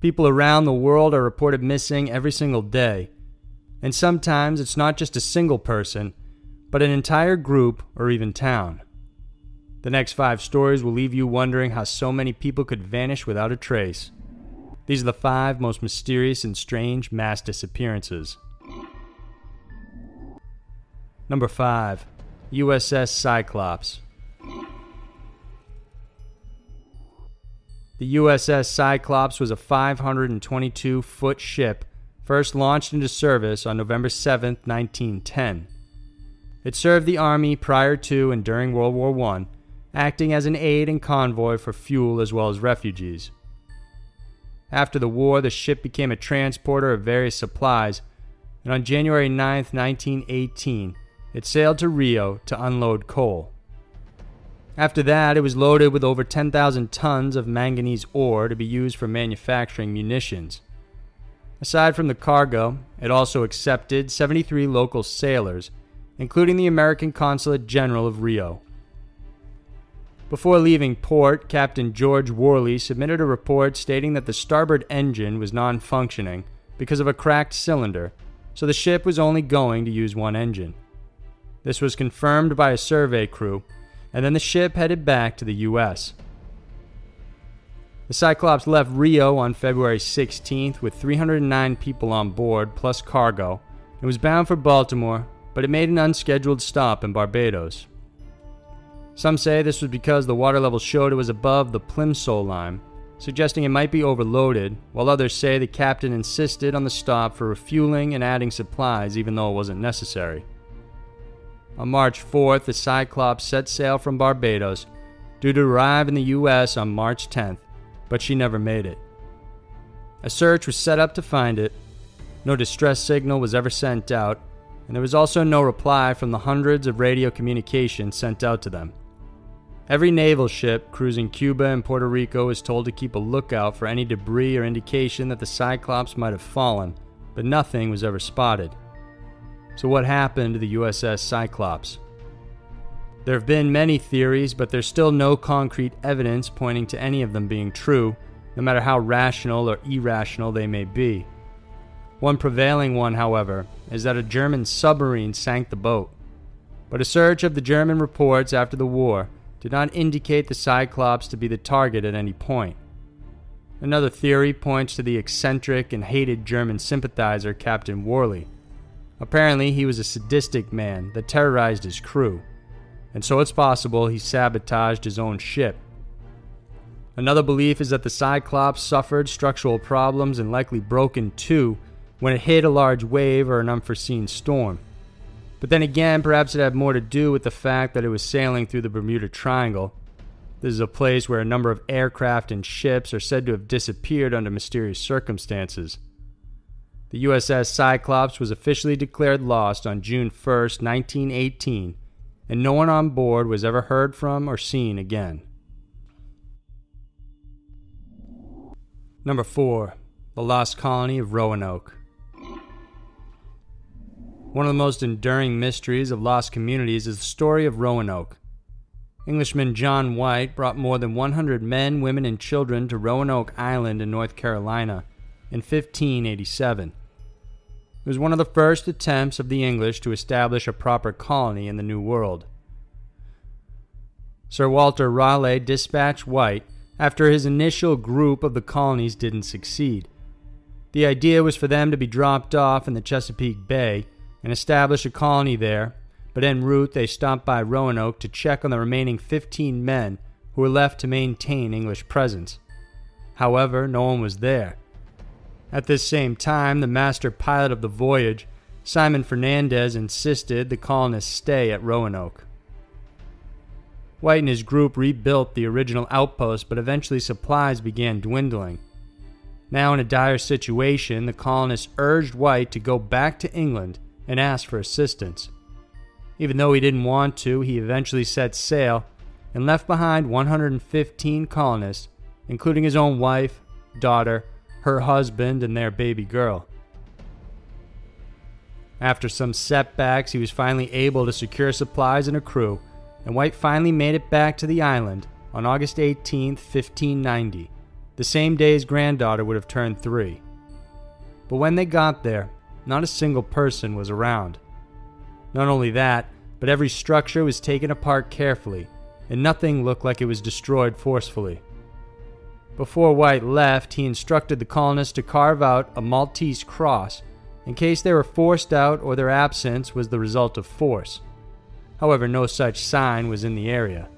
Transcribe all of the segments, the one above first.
People around the world are reported missing every single day. And sometimes it's not just a single person, but an entire group or even town. The next five stories will leave you wondering how so many people could vanish without a trace. These are the five most mysterious and strange mass disappearances. Number 5. USS Cyclops. The USS Cyclops was a 522 foot ship first launched into service on November 7, 1910. It served the Army prior to and during World War I, acting as an aid and convoy for fuel as well as refugees. After the war, the ship became a transporter of various supplies, and on January 9, 1918, it sailed to Rio to unload coal. After that, it was loaded with over 10,000 tons of manganese ore to be used for manufacturing munitions. Aside from the cargo, it also accepted 73 local sailors, including the American Consulate General of Rio. Before leaving port, Captain George Worley submitted a report stating that the starboard engine was non functioning because of a cracked cylinder, so the ship was only going to use one engine. This was confirmed by a survey crew, and then the ship headed back to the U.S. The Cyclops left Rio on February 16th with 309 people on board plus cargo. It was bound for Baltimore, but it made an unscheduled stop in Barbados. Some say this was because the water level showed it was above the Plimsoll line, suggesting it might be overloaded, while others say the captain insisted on the stop for refueling and adding supplies even though it wasn't necessary. On March 4th, the Cyclops set sail from Barbados, due to arrive in the U.S. on March 10th, but she never made it. A search was set up to find it. No distress signal was ever sent out, and there was also no reply from the hundreds of radio communications sent out to them. Every naval ship cruising Cuba and Puerto Rico was told to keep a lookout for any debris or indication that the Cyclops might have fallen, but nothing was ever spotted. So, what happened to the USS Cyclops? There have been many theories, but there's still no concrete evidence pointing to any of them being true, no matter how rational or irrational they may be. One prevailing one, however, is that a German submarine sank the boat. But a search of the German reports after the war did not indicate the Cyclops to be the target at any point. Another theory points to the eccentric and hated German sympathizer Captain Worley Apparently, he was a sadistic man that terrorized his crew, and so it's possible he sabotaged his own ship. Another belief is that the Cyclops suffered structural problems and likely broke in two when it hit a large wave or an unforeseen storm. But then again, perhaps it had more to do with the fact that it was sailing through the Bermuda Triangle. This is a place where a number of aircraft and ships are said to have disappeared under mysterious circumstances. The USS Cyclops was officially declared lost on June 1, 1918, and no one on board was ever heard from or seen again. Number 4. The Lost Colony of Roanoke. One of the most enduring mysteries of lost communities is the story of Roanoke. Englishman John White brought more than 100 men, women, and children to Roanoke Island in North Carolina in 1587. Was one of the first attempts of the English to establish a proper colony in the New World. Sir Walter Raleigh dispatched White after his initial group of the colonies didn't succeed. The idea was for them to be dropped off in the Chesapeake Bay and establish a colony there, but en route they stopped by Roanoke to check on the remaining 15 men who were left to maintain English presence. However, no one was there, at this same time, the master pilot of the voyage, Simon Fernandez, insisted the colonists stay at Roanoke. White and his group rebuilt the original outpost, but eventually supplies began dwindling. Now, in a dire situation, the colonists urged White to go back to England and ask for assistance. Even though he didn't want to, he eventually set sail and left behind 115 colonists, including his own wife, daughter, her husband, and their baby girl. After some setbacks, he was finally able to secure supplies and a crew, and White finally made it back to the island on August 18, 1590, the same day his granddaughter would have turned three. But when they got there, not a single person was around. Not only that, but every structure was taken apart carefully, and nothing looked like it was destroyed forcefully. Before White left, he instructed the colonists to carve out a Maltese cross in case they were forced out or their absence was the result of force. However, no such sign was in the area.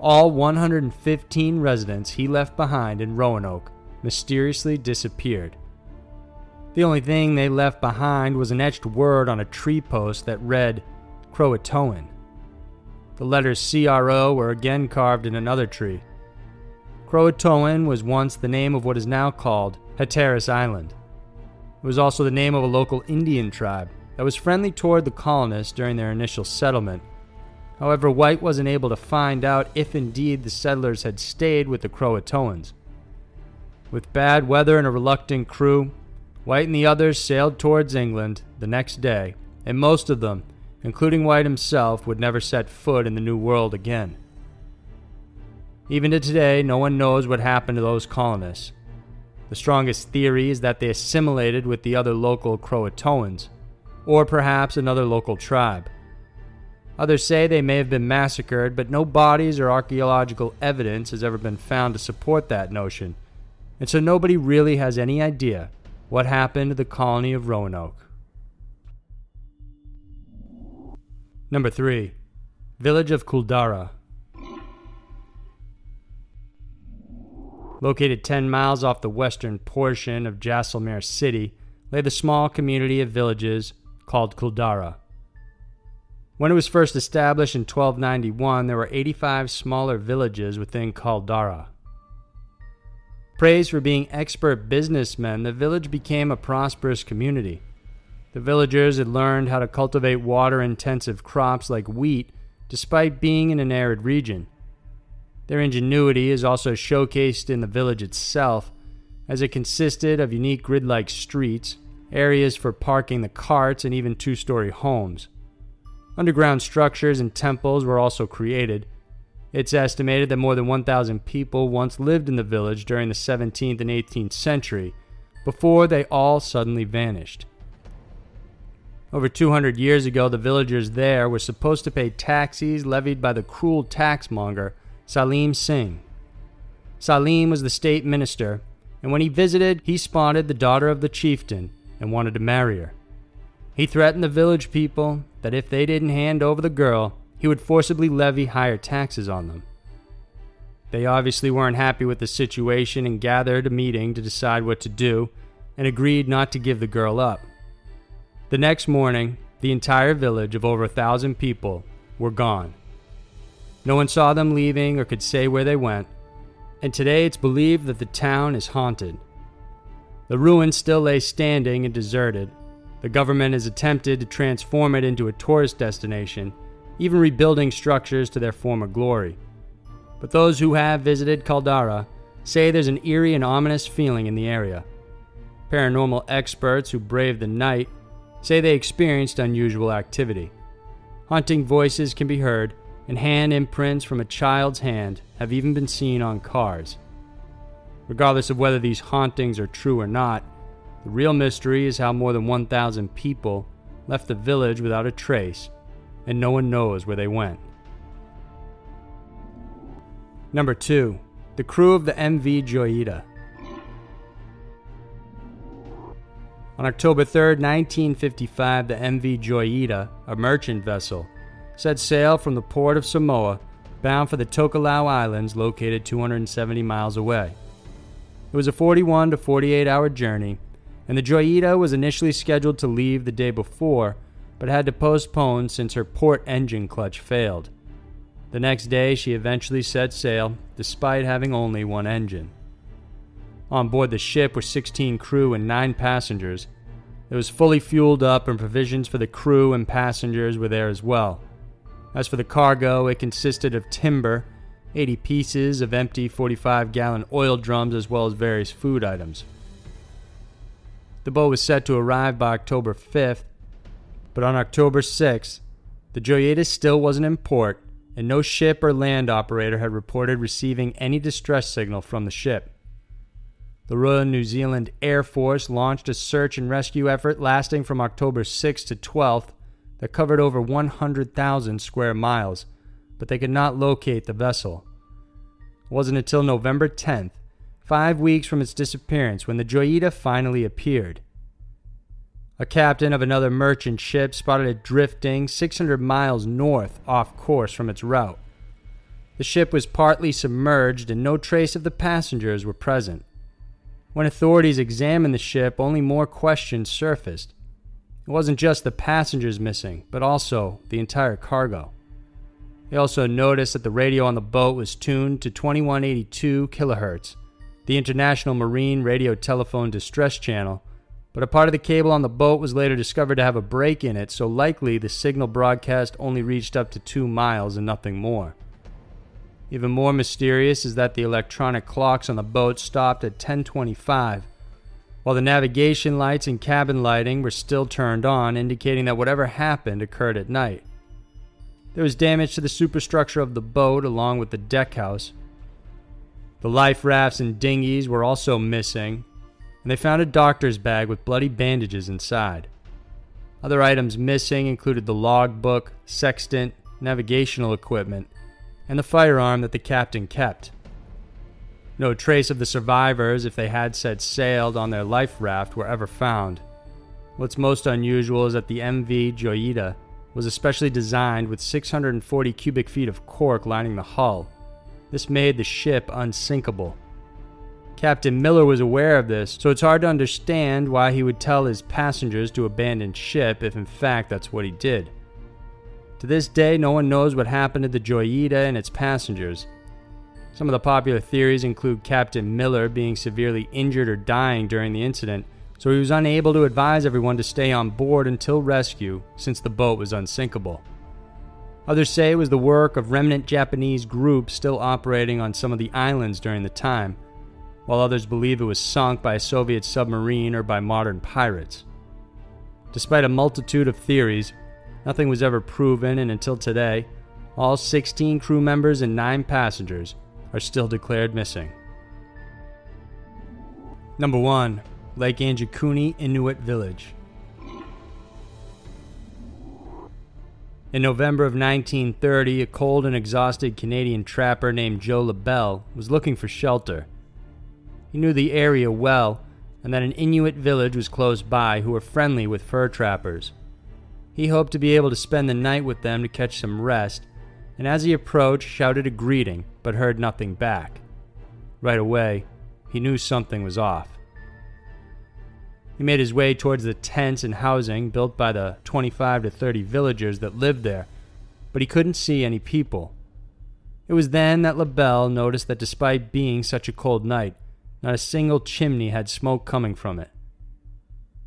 All 115 residents he left behind in Roanoke mysteriously disappeared. The only thing they left behind was an etched word on a tree post that read Croatoan. The letters CRO were again carved in another tree. Croatoan was once the name of what is now called Hatteras Island. It was also the name of a local Indian tribe that was friendly toward the colonists during their initial settlement. However, White wasn't able to find out if indeed the settlers had stayed with the Croatoans. With bad weather and a reluctant crew, White and the others sailed towards England the next day, and most of them, including White himself, would never set foot in the New World again. Even to today, no one knows what happened to those colonists. The strongest theory is that they assimilated with the other local Croatoans, or perhaps another local tribe. Others say they may have been massacred, but no bodies or archaeological evidence has ever been found to support that notion, and so nobody really has any idea what happened to the colony of Roanoke? Number 3. Village of Kuldhara. Located 10 miles off the western portion of Jaisalmer City, lay the small community of villages called Kuldhara. When it was first established in 1291, there were 85 smaller villages within Kuldhara. Praised for being expert businessmen, the village became a prosperous community. The villagers had learned how to cultivate water intensive crops like wheat despite being in an arid region. Their ingenuity is also showcased in the village itself, as it consisted of unique grid like streets, areas for parking the carts, and even two story homes. Underground structures and temples were also created, it's estimated that more than 1,000 people once lived in the village during the 17th and 18th century, before they all suddenly vanished. Over 200 years ago, the villagers there were supposed to pay taxes levied by the cruel taxmonger Salim Singh. Salim was the state minister, and when he visited, he spotted the daughter of the chieftain and wanted to marry her. He threatened the village people that if they didn't hand over the girl, he would forcibly levy higher taxes on them. They obviously weren't happy with the situation and gathered a meeting to decide what to do and agreed not to give the girl up. The next morning, the entire village of over a thousand people were gone. No one saw them leaving or could say where they went, and today it's believed that the town is haunted. The ruins still lay standing and deserted. The government has attempted to transform it into a tourist destination even rebuilding structures to their former glory. But those who have visited Kuldhara say there's an eerie and ominous feeling in the area. Paranormal experts who braved the night say they experienced unusual activity. Haunting voices can be heard, and hand imprints from a child's hand have even been seen on cars. Regardless of whether these hauntings are true or not, the real mystery is how more than 1,000 people left the village without a trace and no one knows where they went. Number 2. The crew of the MV Joyita. On October 3, 1955, the MV Joyita, a merchant vessel, set sail from the port of Samoa bound for the Tokelau Islands located 270 miles away. It was a 41 to 48 hour journey, and the Joyita was initially scheduled to leave the day before but had to postpone since her port engine clutch failed. The next day, she eventually set sail, despite having only one engine. On board the ship were 16 crew and 9 passengers. It was fully fueled up, and provisions for the crew and passengers were there as well. As for the cargo, it consisted of timber, 80 pieces of empty 45 gallon oil drums, as well as various food items. The boat was set to arrive by October 5th, but on October 6, the Joyita still wasn't in port, and no ship or land operator had reported receiving any distress signal from the ship. the Royal New Zealand Air Force launched a search and rescue effort lasting from October 6th to 12th that covered over 100,000 square miles, but they could not locate the vessel. It wasn't until November 10th, five weeks from its disappearance, when the Joyita finally appeared. A captain of another merchant ship spotted it drifting 600 miles north off course from its route. The ship was partly submerged and no trace of the passengers were present. When authorities examined the ship, only more questions surfaced. It wasn't just the passengers missing, but also the entire cargo. They also noticed that the radio on the boat was tuned to 2182 kilohertz, the International Marine Radio Telephone Distress Channel, but a part of the cable on the boat was later discovered to have a break in it, so likely the signal broadcast only reached up to two miles and nothing more. Even more mysterious is that the electronic clocks on the boat stopped at 1025, while the navigation lights and cabin lighting were still turned on, indicating that whatever happened occurred at night. There was damage to the superstructure of the boat along with the deckhouse. The life rafts and dinghies were also missing, and they found a doctor's bag with bloody bandages inside. Other items missing included the logbook, sextant, navigational equipment, and the firearm that the captain kept. No trace of the survivors, if they had said sailed on their life raft, were ever found. What's most unusual is that the MV Joyita was especially designed with 640 cubic feet of cork lining the hull. This made the ship unsinkable. Captain Miller was aware of this, so it's hard to understand why he would tell his passengers to abandon ship if in fact that's what he did. To this day, no one knows what happened to the Joyita and its passengers. Some of the popular theories include Captain Miller being severely injured or dying during the incident, so he was unable to advise everyone to stay on board until rescue since the boat was unsinkable. Others say it was the work of remnant Japanese groups still operating on some of the islands during the time, while others believe it was sunk by a Soviet submarine or by modern pirates. Despite a multitude of theories, Nothing was ever proven, and until today, all 16 crew members and 9 passengers are still declared missing. Number 1 Lake Anjikuni Inuit Village. In November of 1930, a cold and exhausted Canadian trapper named Joe LaBelle was looking for shelter. He knew the area well and that an Inuit village was close by who were friendly with fur trappers. He hoped to be able to spend the night with them to catch some rest, and as he approached, shouted a greeting, but heard nothing back. Right away, he knew something was off. He made his way towards the tents and housing built by the 25 to 30 villagers that lived there, but he couldn't see any people. It was then that LaBelle noticed that despite being such a cold night, not a single chimney had smoke coming from it.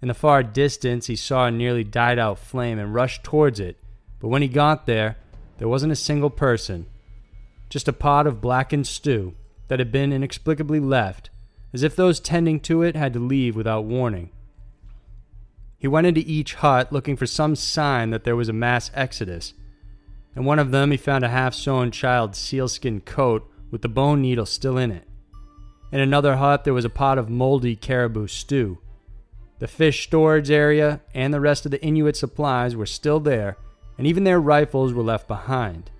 In the far distance, he saw a nearly died out flame and rushed towards it, but when he got there, there wasn't a single person. Just a pot of blackened stew that had been inexplicably left, as if those tending to it had to leave without warning. He went into each hut looking for some sign that there was a mass exodus. In one of them, he found a half sewn child's sealskin coat with the bone needle still in it. In another hut, there was a pot of moldy caribou stew. The fish storage area and the rest of the Inuit supplies were still there, and even their rifles were left behind.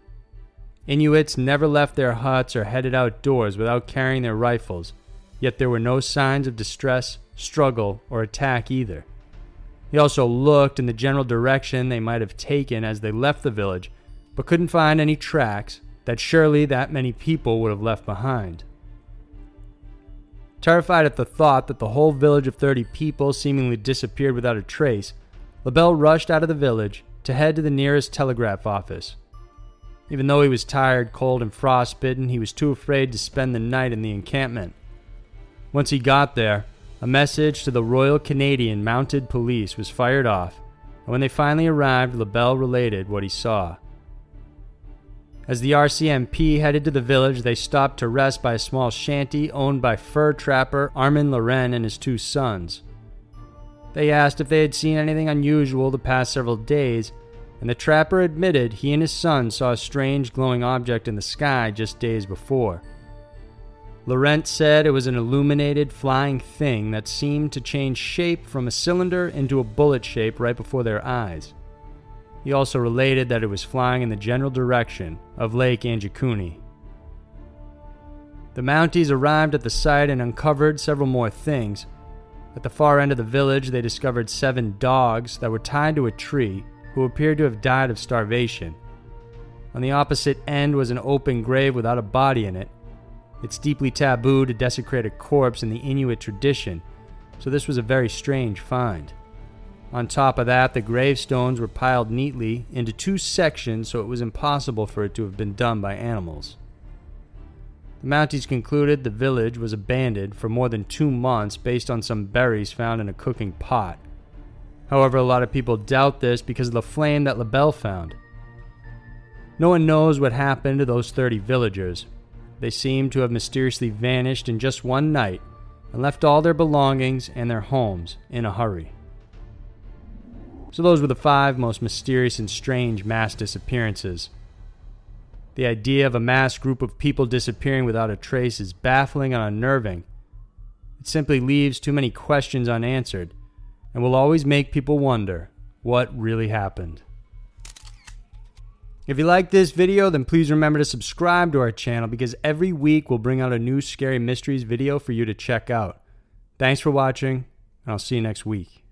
Inuits never left their huts or headed outdoors without carrying their rifles, yet there were no signs of distress, struggle, or attack either. He also looked in the general direction they might have taken as they left the village, but couldn't find any tracks that surely that many people would have left behind. Terrified at the thought that the whole village of 30 people seemingly disappeared without a trace, LaBelle rushed out of the village to head to the nearest telegraph office. Even though he was tired, cold, and frostbitten, he was too afraid to spend the night in the encampment. Once he got there, a message to the Royal Canadian Mounted Police was fired off, and when they finally arrived, LaBelle related what he saw. As the RCMP headed to the village, they stopped to rest by a small shanty owned by fur trapper Armand Laurent and his two sons. They asked if they had seen anything unusual the past several days, and the trapper admitted he and his son saw a strange glowing object in the sky just days before. Laurent said it was an illuminated flying thing that seemed to change shape from a cylinder into a bullet shape right before their eyes. He also related that it was flying in the general direction of Lake Anjikuni. The Mounties arrived at the site and uncovered several more things. At the far end of the village, they discovered seven dogs that were tied to a tree who appeared to have died of starvation. On the opposite end was an open grave without a body in it. It's deeply taboo to desecrate a corpse in the Inuit tradition, so this was a very strange find. On top of that, the gravestones were piled neatly into two sections so it was impossible for it to have been done by animals. The Mounties concluded the village was abandoned for more than two months based on some berries found in a cooking pot. However, a lot of people doubt this because of the flame that LaBelle found. No one knows what happened to those 30 villagers. They seem to have mysteriously vanished in just one night and left all their belongings and their homes in a hurry. So, those were the five most mysterious and strange mass disappearances. The idea of a mass group of people disappearing without a trace is baffling and unnerving. It simply leaves too many questions unanswered and will always make people wonder what really happened. If you like this video, then please remember to subscribe to our channel because every week we'll bring out a new Scary Mysteries video for you to check out. Thanks for watching, and I'll see you next week.